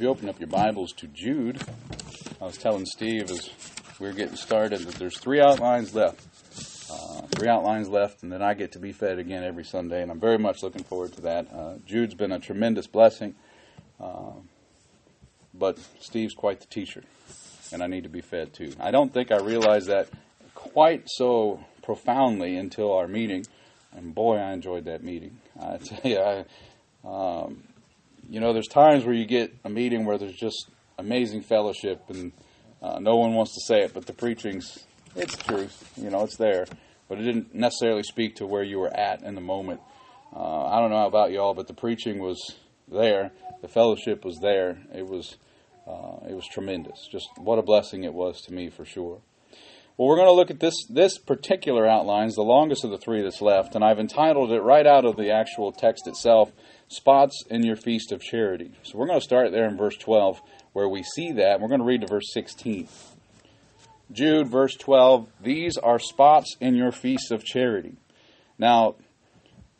If you open up your Bibles to Jude, I was telling Steve as we were getting started that there's three outlines left. Uh, three outlines left, and then I get to be fed again every Sunday, and I'm very much looking forward to that. Uh, Jude's been a tremendous blessing, uh, but Steve's quite the teacher, and I need to be fed too. I don't think I realized that quite so profoundly until our meeting, and boy, I enjoyed that meeting. I tell you, I, um, you know, there's times where you get a meeting where there's just amazing fellowship, and uh, no one wants to say it, but the preaching's it's truth. You know, it's there, but it didn't necessarily speak to where you were at in the moment. Uh, I don't know about y'all, but the preaching was there. The fellowship was there. It was uh, it was tremendous. Just what a blessing it was to me for sure. Well, we're going to look at this this particular outline, is the longest of the three that's left, and I've entitled it right out of the actual text itself, "Spots in Your Feast of Charity." So we're going to start there in verse 12, where we see that. We're going to read to verse 16. Jude, verse 12, these are spots in your feast of charity. Now,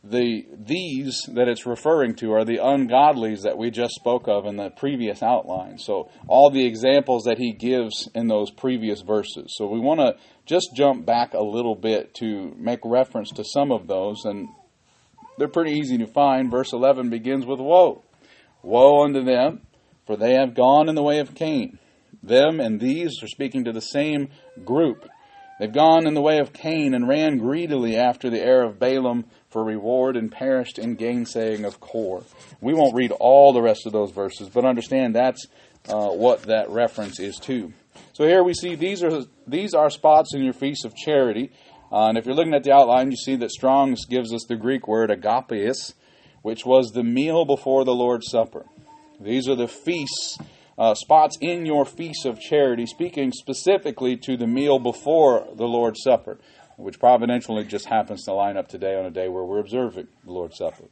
the these that it's referring to are the ungodlies that we just spoke of in the previous outline. So all the examples that he gives in those previous verses. So we want to just jump back a little bit to make reference to some of those and they're pretty easy to find. Verse 11 begins with woe. Woe unto them, for they have gone in the way of Cain them and these are speaking to the same group. They've gone in the way of Cain and ran greedily after the heir of Balaam for reward and perished in gainsaying of Core. We won't read all the rest of those verses, but understand that's uh, what that reference is to. So here we see these are these are spots in your feast of charity. Uh, and if you're looking at the outline, you see that Strong's gives us the Greek word agapios, which was the meal before the Lord's Supper. These are the feasts uh, spots in your feasts of charity, speaking specifically to the meal before the Lord's Supper, which providentially just happens to line up today on a day where we're observing the Lord's Supper.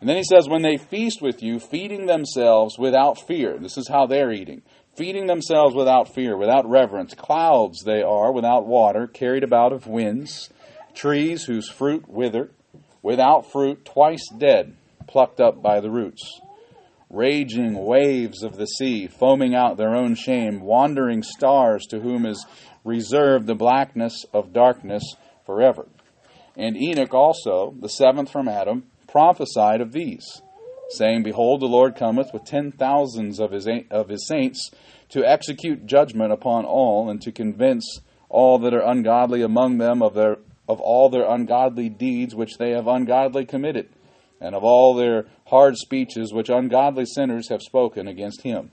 And then he says, when they feast with you, feeding themselves without fear. This is how they're eating. Feeding themselves without fear, without reverence. Clouds they are, without water, carried about of winds. Trees whose fruit wither, without fruit, twice dead, plucked up by the roots raging waves of the sea, foaming out their own shame, wandering stars to whom is reserved the blackness of darkness forever. And Enoch also, the seventh from Adam, prophesied of these, saying, Behold, the Lord cometh with ten thousands of his, of his saints to execute judgment upon all, and to convince all that are ungodly among them of, their, of all their ungodly deeds which they have ungodly committed and of all their hard speeches which ungodly sinners have spoken against him.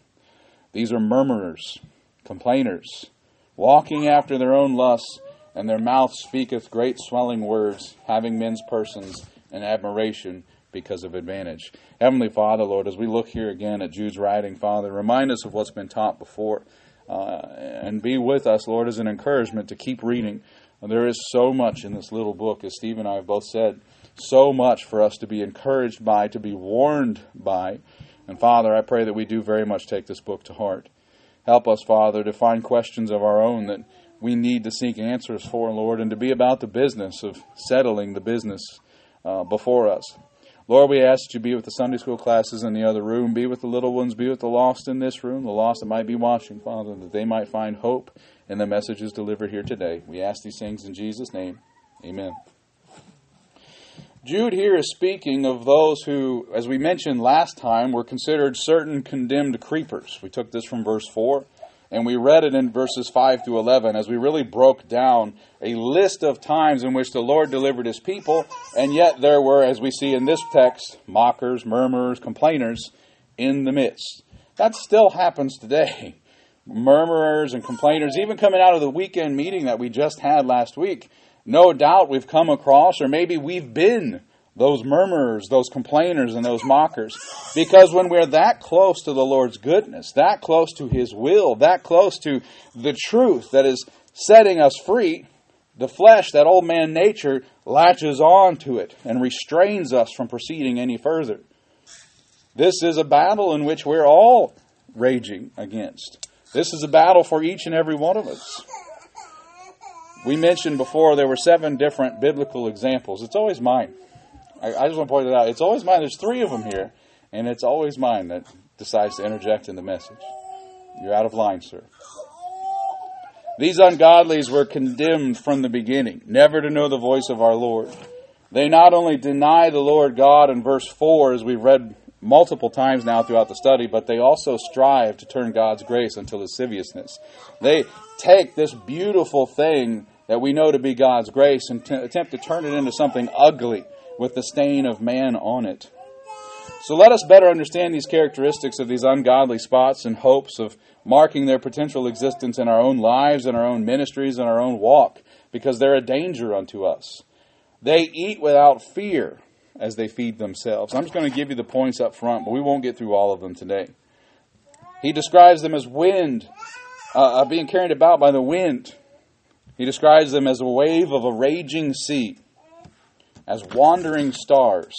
These are murmurers, complainers, walking after their own lusts, and their mouth speaketh great swelling words, having men's persons in admiration because of advantage. Heavenly Father, Lord, as we look here again at Jude's writing, Father, remind us of what's been taught before, uh, and be with us, Lord, as an encouragement to keep reading. There is so much in this little book, as Steve and I have both said so much for us to be encouraged by, to be warned by. And Father, I pray that we do very much take this book to heart. Help us, Father, to find questions of our own that we need to seek answers for, Lord, and to be about the business of settling the business uh, before us. Lord, we ask that you be with the Sunday school classes in the other room, be with the little ones, be with the lost in this room, the lost that might be watching, Father, that they might find hope in the messages delivered here today. We ask these things in Jesus' name. Amen. Jude here is speaking of those who, as we mentioned last time, were considered certain condemned creepers. We took this from verse 4, and we read it in verses 5 through 11 as we really broke down a list of times in which the Lord delivered his people, and yet there were, as we see in this text, mockers, murmurers, complainers in the midst. That still happens today. Murmurers and complainers, even coming out of the weekend meeting that we just had last week no doubt we've come across, or maybe we've been those murmurers, those complainers, and those mockers. Because when we're that close to the Lord's goodness, that close to His will, that close to the truth that is setting us free, the flesh, that old man nature, latches on to it and restrains us from proceeding any further. This is a battle in which we're all raging against. This is a battle for each and every one of us. We mentioned before there were seven different biblical examples. It's always mine. I, I just want to point it out. It's always mine. There's three of them here. and it's always mine that decides to interject in the message. You're out of line, sir. These ungodlies were condemned from the beginning, never to know the voice of our Lord. They not only deny the Lord God in verse 4, as we've read multiple times now throughout the study, but they also strive to turn God's grace into lasciviousness. They take this beautiful thing that we know to be God's grace and t- attempt to turn it into something ugly with the stain of man on it. So let us better understand these characteristics of these ungodly spots in hopes of marking their potential existence in our own lives, in our own ministries, in our own walk, because they're a danger unto us. They eat without fear as they feed themselves. I'm just going to give you the points up front, but we won't get through all of them today. He describes them as wind, uh, uh being carried about by the wind. He describes them as a wave of a raging sea, as wandering stars.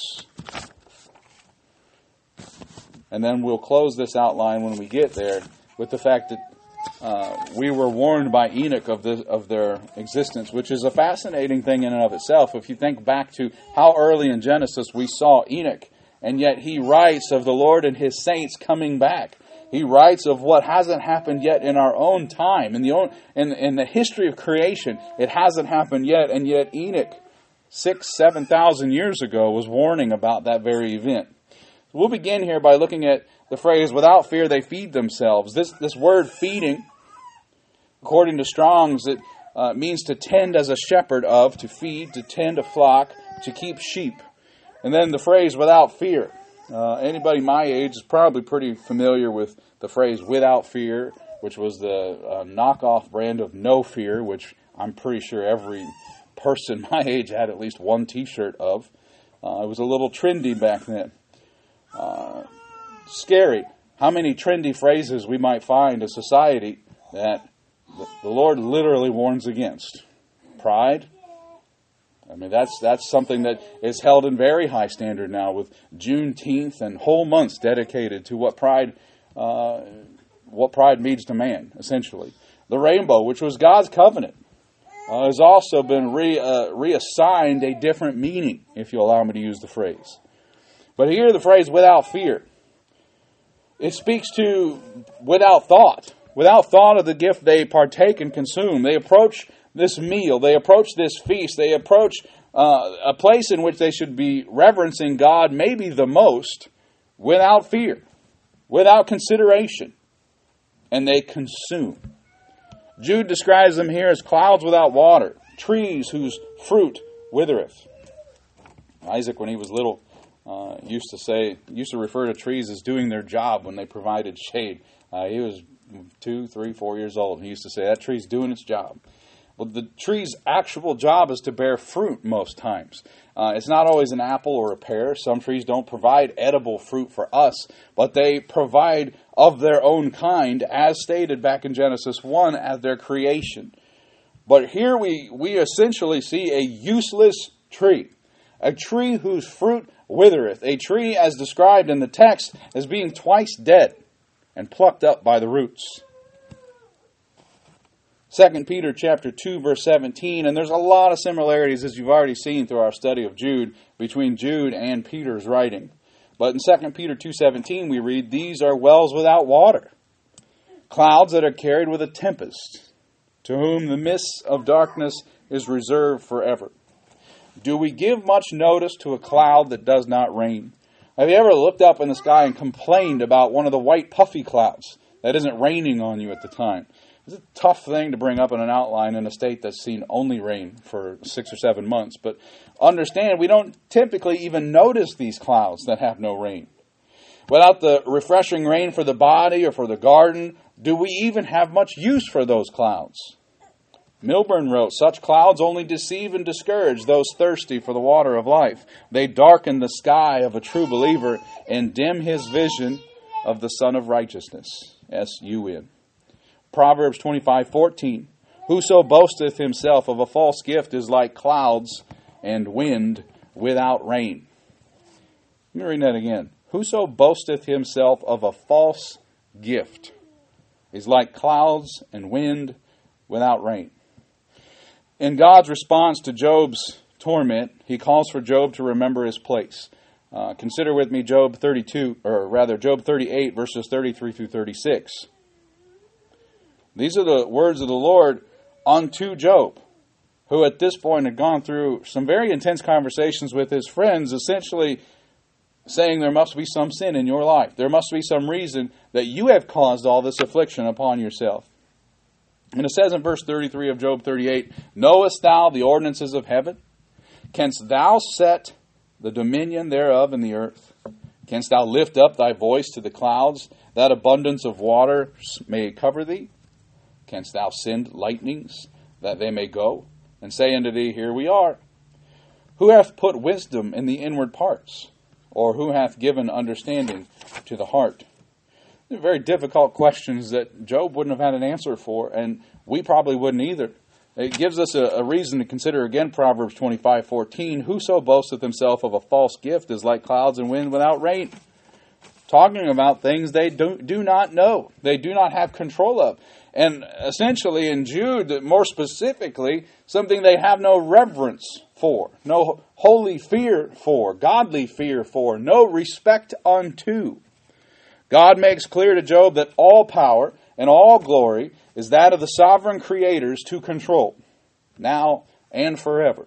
And then we'll close this outline when we get there with the fact that uh, we were warned by Enoch of, the, of their existence, which is a fascinating thing in and of itself. If you think back to how early in Genesis we saw Enoch, and yet he writes of the Lord and his saints coming back. He writes of what hasn't happened yet in our own time, in the, own, in, in the history of creation. It hasn't happened yet, and yet Enoch, six, seven thousand years ago, was warning about that very event. We'll begin here by looking at the phrase, without fear they feed themselves. This, this word feeding, according to Strong's, it uh, means to tend as a shepherd of, to feed, to tend a flock, to keep sheep. And then the phrase, without fear. Uh, anybody my age is probably pretty familiar with the phrase without fear, which was the uh, knockoff brand of no fear, which I'm pretty sure every person my age had at least one t shirt of. Uh, it was a little trendy back then. Uh, scary how many trendy phrases we might find in society that the Lord literally warns against. Pride. I mean, that's, that's something that is held in very high standard now with Juneteenth and whole months dedicated to what pride, uh, what pride means to man, essentially. The rainbow, which was God's covenant, uh, has also been re, uh, reassigned a different meaning, if you allow me to use the phrase. But here the phrase without fear. It speaks to without thought, without thought of the gift they partake and consume. They approach this meal, they approach this feast, they approach uh, a place in which they should be reverencing God maybe the most without fear, without consideration, and they consume. Jude describes them here as clouds without water, trees whose fruit withereth. Isaac, when he was little, uh, used to say, used to refer to trees as doing their job when they provided shade. Uh, he was two, three, four years old. He used to say, that tree's doing its job. Well, the tree's actual job is to bear fruit most times. Uh, it's not always an apple or a pear. Some trees don't provide edible fruit for us, but they provide of their own kind, as stated back in Genesis 1, as their creation. But here we, we essentially see a useless tree, a tree whose fruit withereth, a tree as described in the text as being twice dead and plucked up by the roots. 2 Peter chapter 2 verse 17 and there's a lot of similarities as you've already seen through our study of Jude between Jude and Peter's writing. But in 2 Peter 2:17 we read these are wells without water clouds that are carried with a tempest to whom the mist of darkness is reserved forever. Do we give much notice to a cloud that does not rain? Have you ever looked up in the sky and complained about one of the white puffy clouds that isn't raining on you at the time? It's a tough thing to bring up in an outline in a state that's seen only rain for six or seven months. But understand, we don't typically even notice these clouds that have no rain. Without the refreshing rain for the body or for the garden, do we even have much use for those clouds? Milburn wrote, Such clouds only deceive and discourage those thirsty for the water of life. They darken the sky of a true believer and dim his vision of the Sun of Righteousness. S U N. Proverbs 25:14. Whoso boasteth himself of a false gift is like clouds and wind without rain. Let me read that again. Whoso boasteth himself of a false gift is like clouds and wind without rain. In God's response to Job's torment, he calls for Job to remember his place. Uh, consider with me Job 32, or rather Job 38, verses 33 through 36. These are the words of the Lord unto Job, who at this point had gone through some very intense conversations with his friends, essentially saying there must be some sin in your life. There must be some reason that you have caused all this affliction upon yourself. And it says in verse 33 of Job 38 Knowest thou the ordinances of heaven? Canst thou set the dominion thereof in the earth? Canst thou lift up thy voice to the clouds, that abundance of water may cover thee? Canst thou send lightnings, that they may go, and say unto thee, Here we are? Who hath put wisdom in the inward parts? Or who hath given understanding to the heart? They're very difficult questions that Job wouldn't have had an answer for, and we probably wouldn't either. It gives us a, a reason to consider again Proverbs 25:14, whoso boasteth himself of a false gift is like clouds and wind without rain. Talking about things they do, do not know, they do not have control of. And essentially in Jude, more specifically, something they have no reverence for, no holy fear for, godly fear for, no respect unto. God makes clear to Job that all power and all glory is that of the sovereign creators to control, now and forever.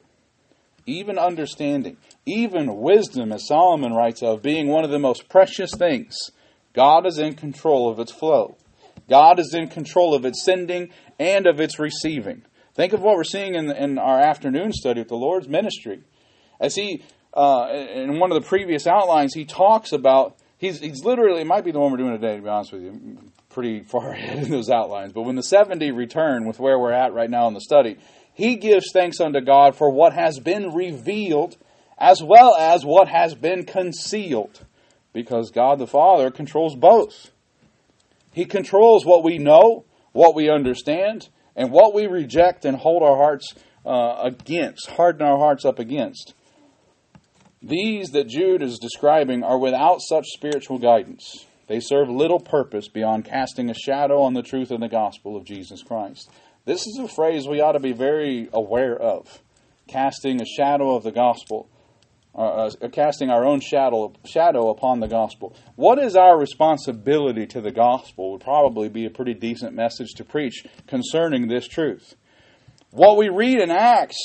Even understanding, even wisdom, as Solomon writes of, being one of the most precious things, God is in control of its flow. God is in control of its sending and of its receiving. Think of what we're seeing in, in our afternoon study with the Lord's ministry. As he, uh, in one of the previous outlines, he talks about, he's, he's literally, it might be the one we're doing today, to be honest with you, pretty far ahead in those outlines. But when the 70 return with where we're at right now in the study, he gives thanks unto God for what has been revealed as well as what has been concealed. Because God the Father controls both. He controls what we know, what we understand, and what we reject and hold our hearts uh, against, harden our hearts up against. These that Jude is describing are without such spiritual guidance. They serve little purpose beyond casting a shadow on the truth of the gospel of Jesus Christ. This is a phrase we ought to be very aware of casting a shadow of the gospel uh, uh, casting our own shadow, shadow upon the gospel. What is our responsibility to the gospel would probably be a pretty decent message to preach concerning this truth. What we read in Acts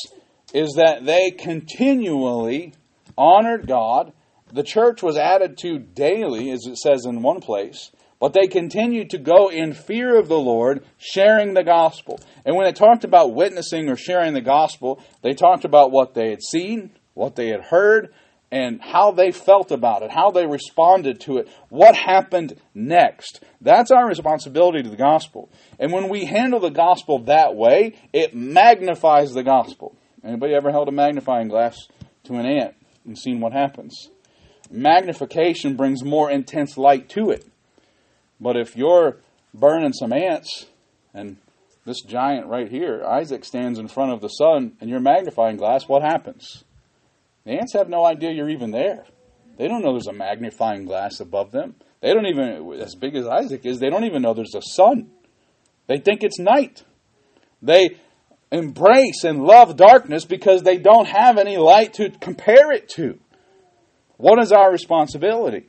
is that they continually honored God. The church was added to daily, as it says in one place, but they continued to go in fear of the Lord, sharing the gospel. And when they talked about witnessing or sharing the gospel, they talked about what they had seen, what they had heard, and how they felt about it, how they responded to it, what happened next. That's our responsibility to the gospel. And when we handle the gospel that way, it magnifies the gospel. Anybody ever held a magnifying glass to an ant and seen what happens? Magnification brings more intense light to it. But if you're burning some ants and this giant right here, Isaac stands in front of the sun and your magnifying glass, what happens? The ants have no idea you're even there. They don't know there's a magnifying glass above them. They don't even, as big as Isaac is, they don't even know there's a sun. They think it's night. They embrace and love darkness because they don't have any light to compare it to. What is our responsibility?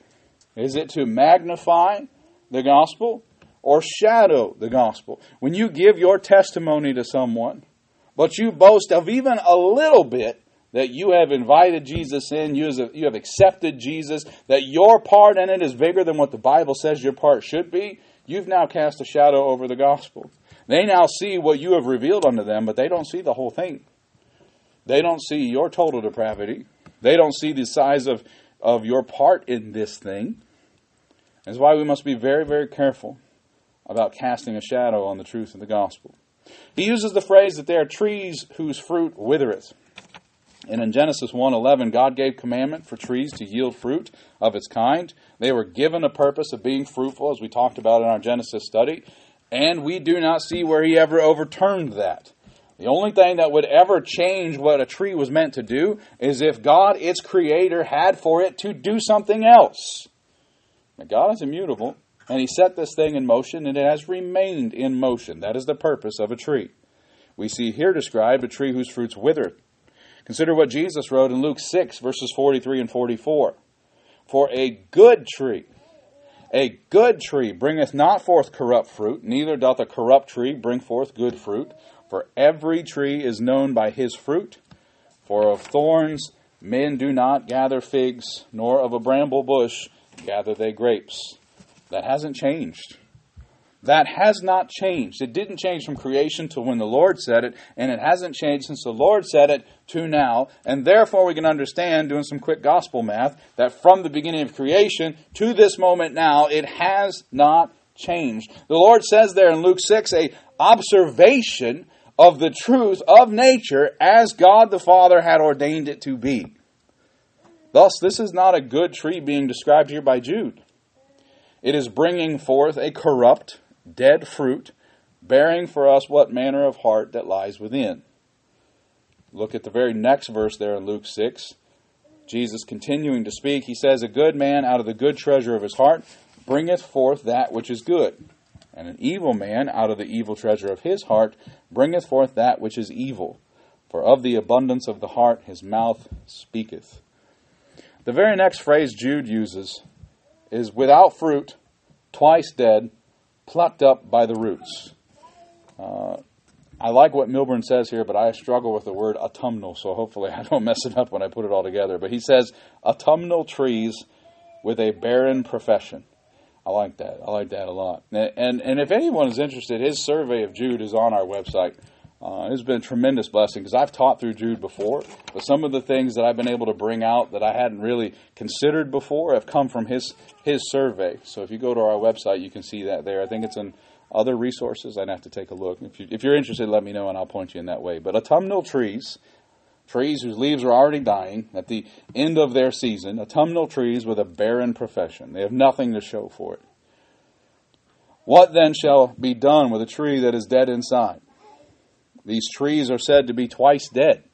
Is it to magnify the gospel or shadow the gospel? When you give your testimony to someone, but you boast of even a little bit that you have invited Jesus in, you have accepted Jesus, that your part in it is bigger than what the Bible says your part should be, you've now cast a shadow over the gospel. They now see what you have revealed unto them, but they don't see the whole thing. They don't see your total depravity. They don't see the size of, of your part in this thing. That's why we must be very, very careful about casting a shadow on the truth of the gospel. He uses the phrase that there are trees whose fruit withereth. And in Genesis 1:11, God gave commandment for trees to yield fruit of its kind. They were given a purpose of being fruitful, as we talked about in our Genesis study, and we do not see where he ever overturned that. The only thing that would ever change what a tree was meant to do is if God, its creator, had for it to do something else. But God is immutable, and he set this thing in motion, and it has remained in motion. That is the purpose of a tree. We see here described a tree whose fruits wither Consider what Jesus wrote in Luke 6, verses 43 and 44. For a good tree, a good tree bringeth not forth corrupt fruit, neither doth a corrupt tree bring forth good fruit. For every tree is known by his fruit. For of thorns men do not gather figs, nor of a bramble bush gather they grapes. That hasn't changed. That has not changed. It didn't change from creation to when the Lord said it, and it hasn't changed since the Lord said it to now. And therefore, we can understand, doing some quick gospel math, that from the beginning of creation to this moment now, it has not changed. The Lord says there in Luke 6 a observation of the truth of nature as God the Father had ordained it to be. Thus, this is not a good tree being described here by Jude. It is bringing forth a corrupt, dead fruit, bearing for us what manner of heart that lies within. Look at the very next verse there in Luke 6. Jesus continuing to speak, he says, A good man out of the good treasure of his heart bringeth forth that which is good, and an evil man out of the evil treasure of his heart bringeth forth that which is evil. For of the abundance of the heart his mouth speaketh. The very next phrase Jude uses is without fruit, twice dead, plucked up by the roots. Uh, I like what Milburn says here, but I struggle with the word autumnal, so hopefully I don't mess it up when I put it all together. But he says autumnal trees with a barren profession. I like that. I like that a lot. And, and, and if anyone is interested, his survey of Jude is on our website. Uh, it's been a tremendous blessing because I've taught through Jude before, but some of the things that I've been able to bring out that I hadn't really considered before have come from his his survey. So if you go to our website, you can see that there. I think it's in other resources. I'd have to take a look. If, you, if you're interested, let me know and I'll point you in that way. But autumnal trees, trees whose leaves are already dying at the end of their season, autumnal trees with a barren profession. They have nothing to show for it. What then shall be done with a tree that is dead inside? These trees are said to be twice dead.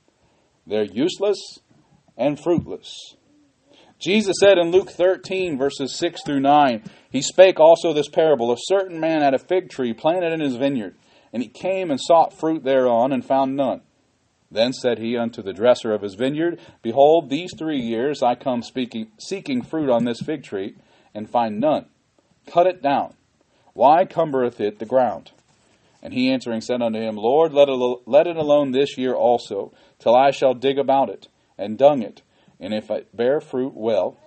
They're useless and fruitless. Jesus said in Luke 13, verses 6 through 9, He spake also this parable A certain man had a fig tree planted in his vineyard, and he came and sought fruit thereon, and found none. Then said he unto the dresser of his vineyard, Behold, these three years I come speaking, seeking fruit on this fig tree, and find none. Cut it down. Why cumbereth it the ground? And he answering said unto him, Lord, let it, let it alone this year also, till I shall dig about it, and dung it. And if it bear fruit, well.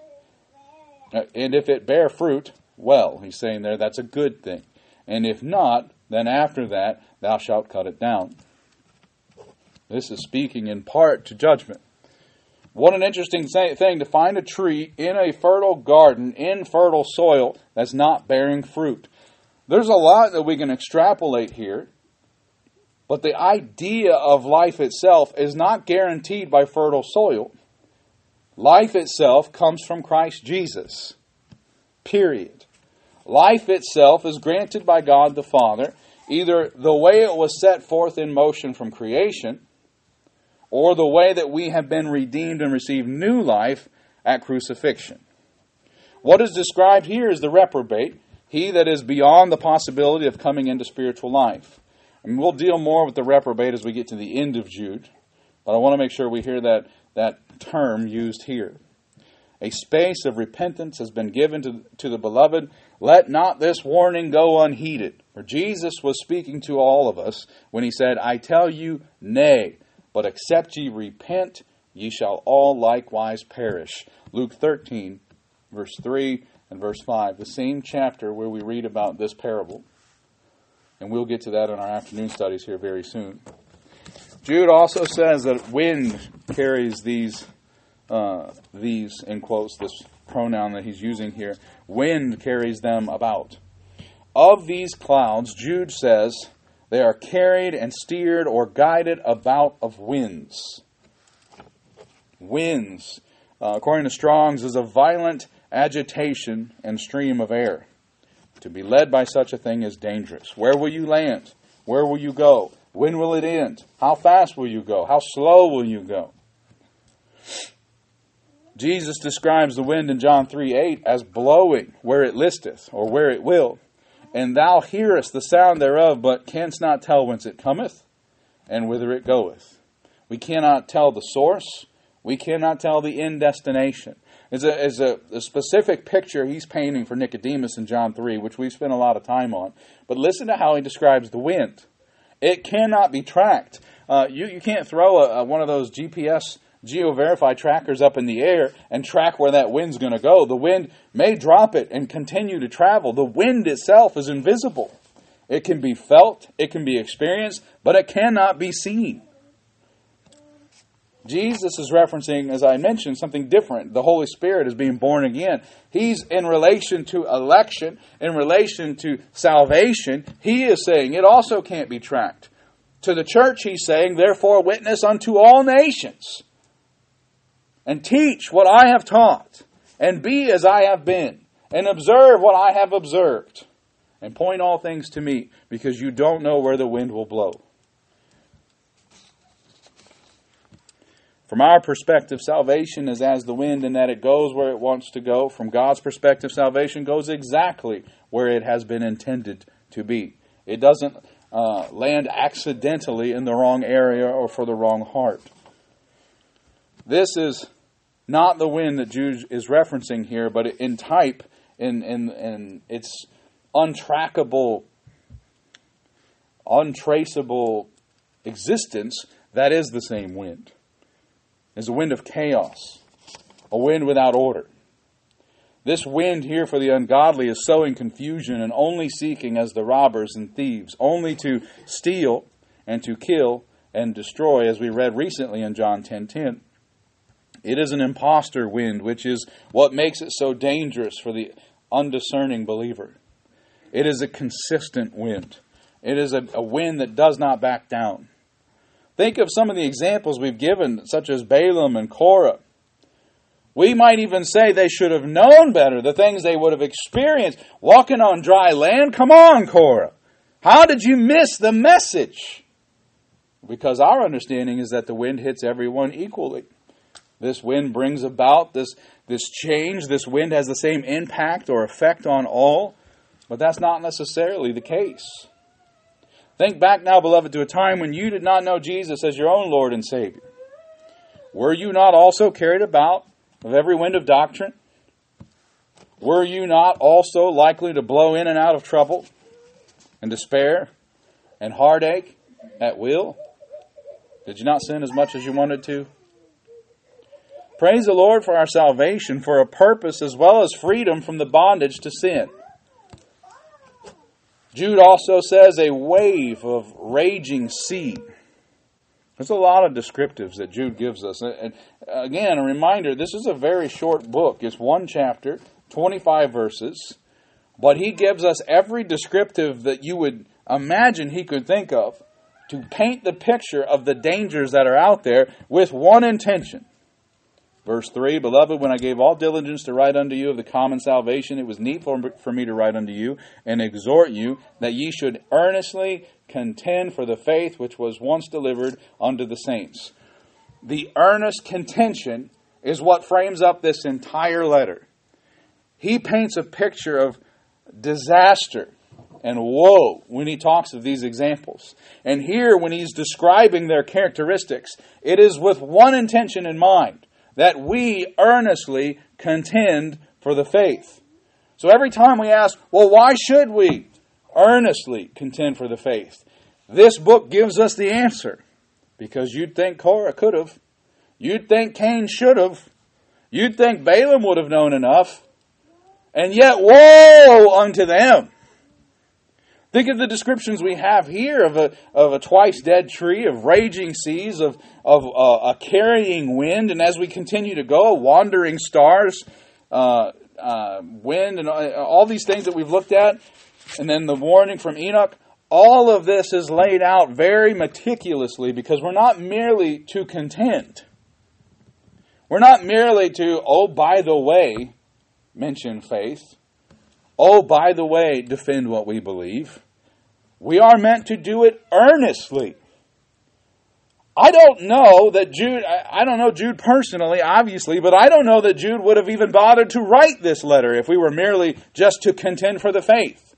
Uh, and if it bear fruit, well. He's saying there that's a good thing. And if not, then after that thou shalt cut it down. This is speaking in part to judgment. What an interesting thing to find a tree in a fertile garden, in fertile soil, that's not bearing fruit. There's a lot that we can extrapolate here, but the idea of life itself is not guaranteed by fertile soil. Life itself comes from Christ Jesus. Period. Life itself is granted by God the Father, either the way it was set forth in motion from creation, or the way that we have been redeemed and received new life at crucifixion. What is described here is the reprobate, he that is beyond the possibility of coming into spiritual life. And we'll deal more with the reprobate as we get to the end of Jude, but I want to make sure we hear that, that term used here. A space of repentance has been given to, to the beloved. Let not this warning go unheeded. For Jesus was speaking to all of us when he said, I tell you, nay, but except ye repent, ye shall all likewise perish. Luke 13, verse 3 and verse 5, the same chapter where we read about this parable. And we'll get to that in our afternoon studies here very soon. Jude also says that wind carries these, uh, these in quotes, this pronoun that he's using here. Wind carries them about. Of these clouds, Jude says, they are carried and steered or guided about of winds. Winds, uh, according to Strong's, is a violent agitation and stream of air. To be led by such a thing is dangerous. Where will you land? Where will you go? When will it end? How fast will you go? How slow will you go? Jesus describes the wind in John 3 8 as blowing where it listeth, or where it will. And thou hearest the sound thereof, but canst not tell whence it cometh and whither it goeth. We cannot tell the source, we cannot tell the end destination. Is a, is a, a specific picture he's painting for Nicodemus in John 3, which we've spent a lot of time on. But listen to how he describes the wind. It cannot be tracked. Uh, you, you can't throw a, a, one of those GPS geo-verify trackers up in the air and track where that wind's going to go. The wind may drop it and continue to travel. The wind itself is invisible. It can be felt, it can be experienced, but it cannot be seen. Jesus is referencing, as I mentioned, something different. The Holy Spirit is being born again. He's in relation to election, in relation to salvation. He is saying it also can't be tracked. To the church, he's saying, therefore, witness unto all nations, and teach what I have taught, and be as I have been, and observe what I have observed, and point all things to me, because you don't know where the wind will blow. From our perspective, salvation is as the wind in that it goes where it wants to go. From God's perspective, salvation goes exactly where it has been intended to be. It doesn't uh, land accidentally in the wrong area or for the wrong heart. This is not the wind that Jude is referencing here, but in type, in, in, in its untrackable, untraceable existence, that is the same wind is a wind of chaos, a wind without order. This wind here for the ungodly is sowing confusion and only seeking as the robbers and thieves, only to steal and to kill and destroy, as we read recently in John 10:10. 10, 10. It is an impostor wind, which is what makes it so dangerous for the undiscerning believer. It is a consistent wind. It is a, a wind that does not back down. Think of some of the examples we've given, such as Balaam and Korah. We might even say they should have known better, the things they would have experienced. Walking on dry land? Come on, Korah. How did you miss the message? Because our understanding is that the wind hits everyone equally. This wind brings about this, this change. This wind has the same impact or effect on all, but that's not necessarily the case. Think back now, beloved, to a time when you did not know Jesus as your own Lord and Savior. Were you not also carried about of every wind of doctrine? Were you not also likely to blow in and out of trouble and despair and heartache at will? Did you not sin as much as you wanted to? Praise the Lord for our salvation, for a purpose as well as freedom from the bondage to sin. Jude also says a wave of raging sea. There's a lot of descriptives that Jude gives us. And again, a reminder this is a very short book. It's one chapter, 25 verses, but he gives us every descriptive that you would imagine he could think of to paint the picture of the dangers that are out there with one intention Verse 3 Beloved, when I gave all diligence to write unto you of the common salvation, it was needful for me to write unto you and exhort you that ye should earnestly contend for the faith which was once delivered unto the saints. The earnest contention is what frames up this entire letter. He paints a picture of disaster and woe when he talks of these examples. And here, when he's describing their characteristics, it is with one intention in mind that we earnestly contend for the faith. So every time we ask, well, why should we earnestly contend for the faith? This book gives us the answer. Because you'd think Korah could have. You'd think Cain should have. You'd think Balaam would have known enough. And yet, woe unto them Think of the descriptions we have here of a, of a twice dead tree, of raging seas, of, of uh, a carrying wind, and as we continue to go, wandering stars, uh, uh, wind, and uh, all these things that we've looked at, and then the warning from Enoch. All of this is laid out very meticulously because we're not merely to contend. We're not merely to, oh, by the way, mention faith. Oh, by the way, defend what we believe. We are meant to do it earnestly. I don't know that Jude, I don't know Jude personally, obviously, but I don't know that Jude would have even bothered to write this letter if we were merely just to contend for the faith.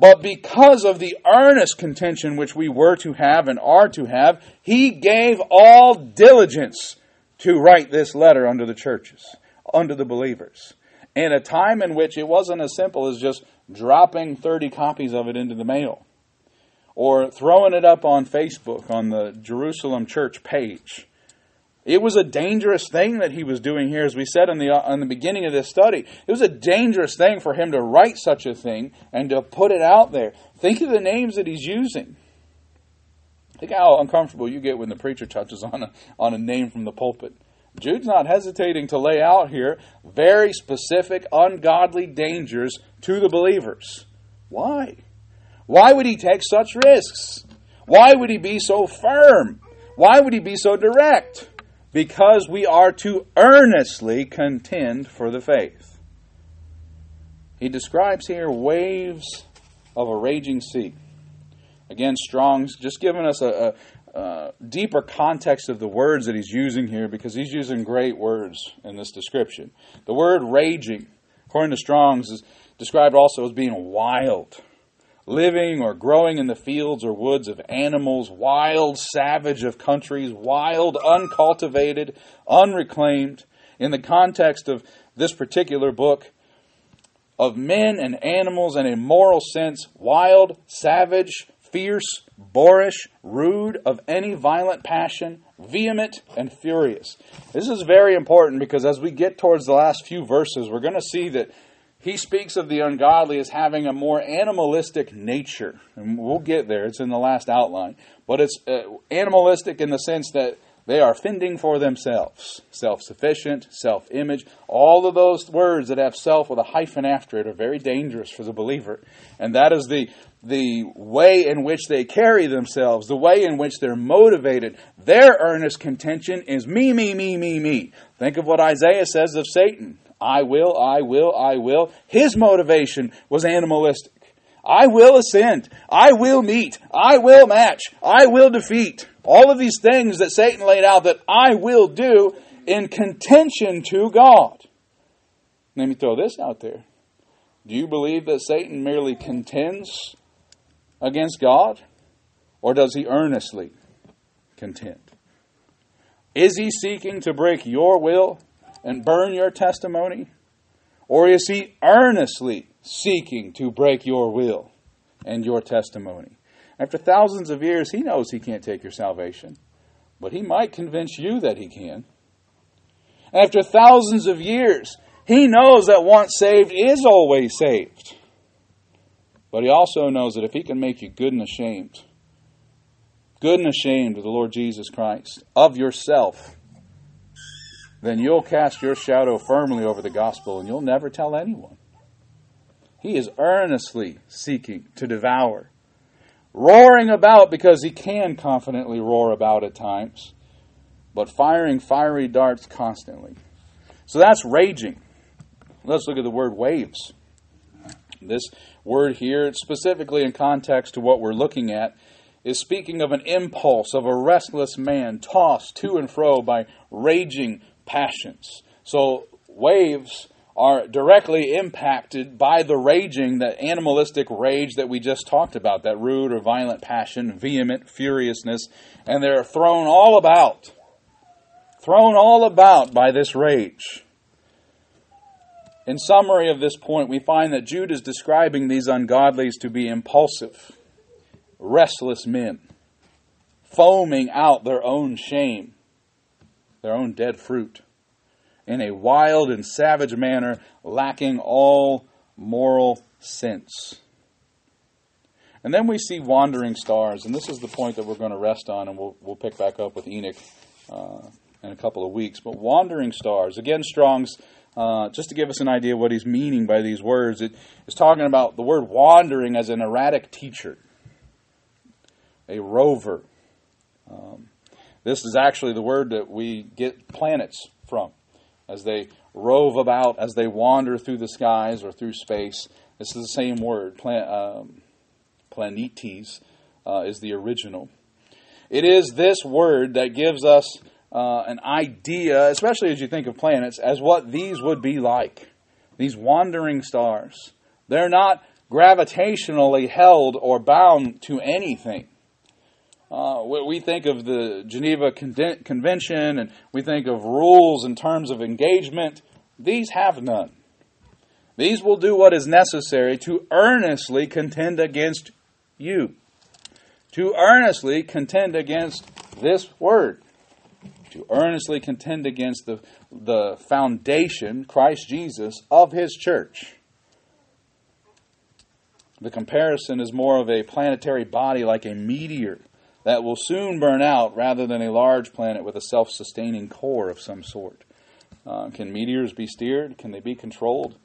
But because of the earnest contention which we were to have and are to have, he gave all diligence to write this letter unto the churches, unto the believers, in a time in which it wasn't as simple as just dropping 30 copies of it into the mail or throwing it up on Facebook on the Jerusalem church page. It was a dangerous thing that he was doing here, as we said in the, uh, in the beginning of this study. It was a dangerous thing for him to write such a thing and to put it out there. Think of the names that he's using. Think how uncomfortable you get when the preacher touches on a, on a name from the pulpit. Jude's not hesitating to lay out here very specific, ungodly dangers to the believers. Why? Why would he take such risks? Why would he be so firm? Why would he be so direct? Because we are to earnestly contend for the faith. He describes here waves of a raging sea. Again, Strong's just giving us a, a, deeper context of the words that he's using here because he's using great words in this description. The word raging, according to Strong's, is described also as being wild living or growing in the fields or woods of animals, wild, savage of countries, wild, uncultivated, unreclaimed. In the context of this particular book, of men and animals in a moral sense, wild, savage, fierce, boorish, rude, of any violent passion, vehement, and furious. This is very important because as we get towards the last few verses, we're going to see that he speaks of the ungodly as having a more animalistic nature. And we'll get there, it's in the last outline. But it's uh, animalistic in the sense that they are fending for themselves, self sufficient, self image. All of those words that have self with a hyphen after it are very dangerous for the believer. And that is the, the way in which they carry themselves, the way in which they're motivated. Their earnest contention is me, me, me, me, me. Think of what Isaiah says of Satan. I will, I will, I will. His motivation was animalistic. I will ascend. I will meet. I will match. I will defeat. All of these things that Satan laid out that I will do in contention to God. Let me throw this out there. Do you believe that Satan merely contends against God? Or does he earnestly contend? Is he seeking to break your will and burn your testimony? Or is he earnestly seeking to break your will and your testimony? After thousands of years, he knows he can't take your salvation, but he might convince you that he can. After thousands of years, he knows that once saved is always saved. But he also knows that if he can make you good and ashamed, good and ashamed of the Lord Jesus Christ, of yourself, then you'll cast your shadow firmly over the gospel and you'll never tell anyone. He is earnestly seeking to devour, roaring about because he can confidently roar about at times, but firing fiery darts constantly. So that's raging. Let's look at the word waves. This word here, specifically in context to what we're looking at, is speaking of an impulse of a restless man tossed to and fro by raging passions. So waves are directly impacted by the raging, that animalistic rage that we just talked about, that rude or violent passion, vehement furiousness, and they're thrown all about, thrown all about by this rage. In summary of this point, we find that Jude is describing these ungodlies to be impulsive, restless men, foaming out their own shame, their own dead fruit in a wild and savage manner, lacking all moral sense. And then we see wandering stars, and this is the point that we're going to rest on, and we'll, we'll pick back up with Enoch uh, in a couple of weeks. But wandering stars, again, Strong's, uh, just to give us an idea of what he's meaning by these words, it is talking about the word wandering as an erratic teacher, a rover. Um, this is actually the word that we get planets from as they rove about, as they wander through the skies or through space. This is the same word. Plan, um, planetes uh, is the original. It is this word that gives us uh, an idea, especially as you think of planets, as what these would be like. These wandering stars. They're not gravitationally held or bound to anything. uh, we think of the Geneva Convention and we think of rules in terms of engagement. These have none. These will do what is necessary to earnestly contend against you, to earnestly contend against this word, to earnestly contend against the, the foundation, Christ Jesus, of his church. The comparison is more of a planetary body like a meteor that will soon burn out rather than a large planet with a self sustaining core of some sort. Uh, can meteors be steered? Can they be controlled?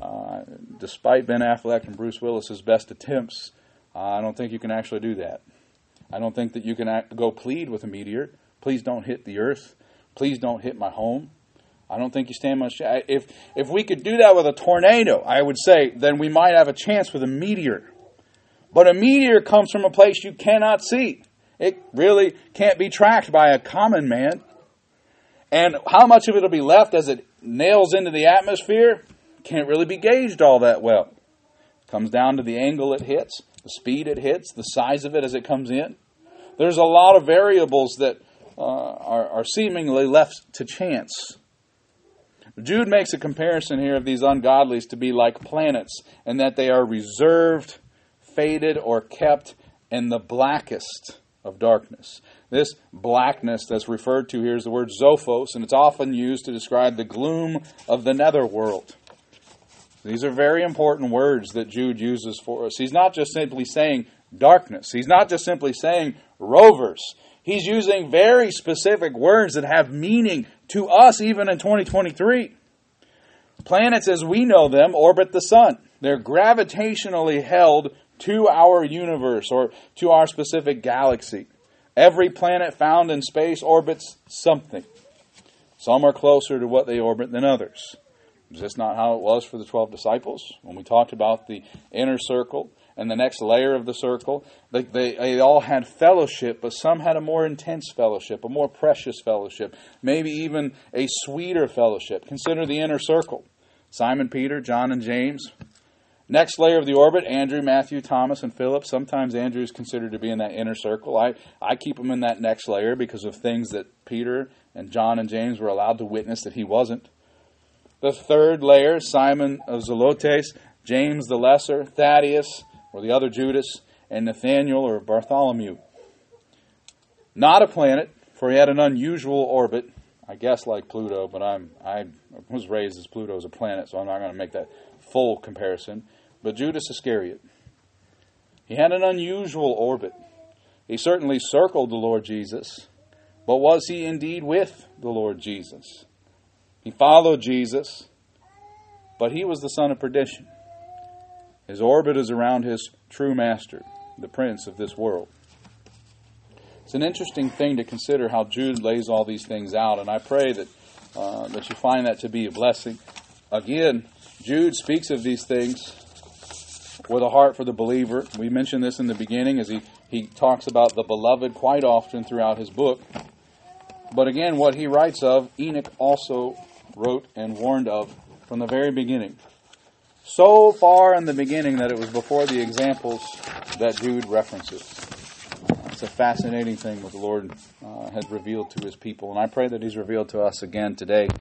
Uh, despite Ben Affleck and Bruce Willis's best attempts, uh, I don't think you can actually do that. I don't think that you can act, go plead with a meteor. Please don't hit the earth. Please don't hit my home. I don't think you stand much. If if we could do that with a tornado, I would say then we might have a chance with a meteor. But a meteor comes from a place you cannot see. It really can't be tracked by a common man. And how much of it will be left as it nails into the atmosphere can't really be gauged all that well. It comes down to the angle it hits, the speed it hits, the size of it as it comes in. There's a lot of variables that uh, are, are seemingly left to chance. Jude makes a comparison here of these ungodlies to be like planets, and that they are reserved, faded, or kept in the blackest of darkness. This blackness that's referred to here is the word zophos, and it's often used to describe the gloom of the netherworld. These are very important words that Jude uses for us. He's not just simply saying darkness, he's not just simply saying rovers. He's using very specific words that have meaning to us even in 2023. Planets as we know them orbit the sun. They're gravitationally held to our universe or to our specific galaxy. Every planet found in space orbits something. Some are closer to what they orbit than others. Is this not how it was for the 12 disciples? When we talked about the inner circle and the next layer of the circle, they, they, they, all had fellowship, but some had a more intense fellowship, a more precious fellowship, maybe even a sweeter fellowship. Consider the inner circle Simon Peter, John, and James, Next layer of the orbit, Andrew, Matthew, Thomas, and Philip. Sometimes Andrew is considered to be in that inner circle. I, I keep him in that next layer because of things that Peter and John and James were allowed to witness that he wasn't. The third layer, Simon of Zelotes, James the Lesser, Thaddeus, or the other Judas, and Nathaniel or Bartholomew. Not a planet, for he had an unusual orbit, I guess like Pluto, but I'm I was raised as Pluto as a planet, so I'm not going to make that full comparison but Judas Iscariot. He had an unusual orbit. He certainly circled the Lord Jesus, but was he indeed with the Lord Jesus? He followed Jesus, but he was the son of perdition. His orbit is around his true master, the prince of this world. It's an interesting thing to consider how Jude lays all these things out, and I pray that uh, that you find that to be a blessing. Again, Jude speaks of these things with a heart for the believer. We mentioned this in the beginning as he, he talks about the beloved quite often throughout his book. But again, what he writes of, Enoch also wrote and warned of from the very beginning. So far in the beginning that it was before the examples that Jude references. It's a fascinating thing what the Lord uh, has revealed to his people, and I pray that He's revealed to us again today.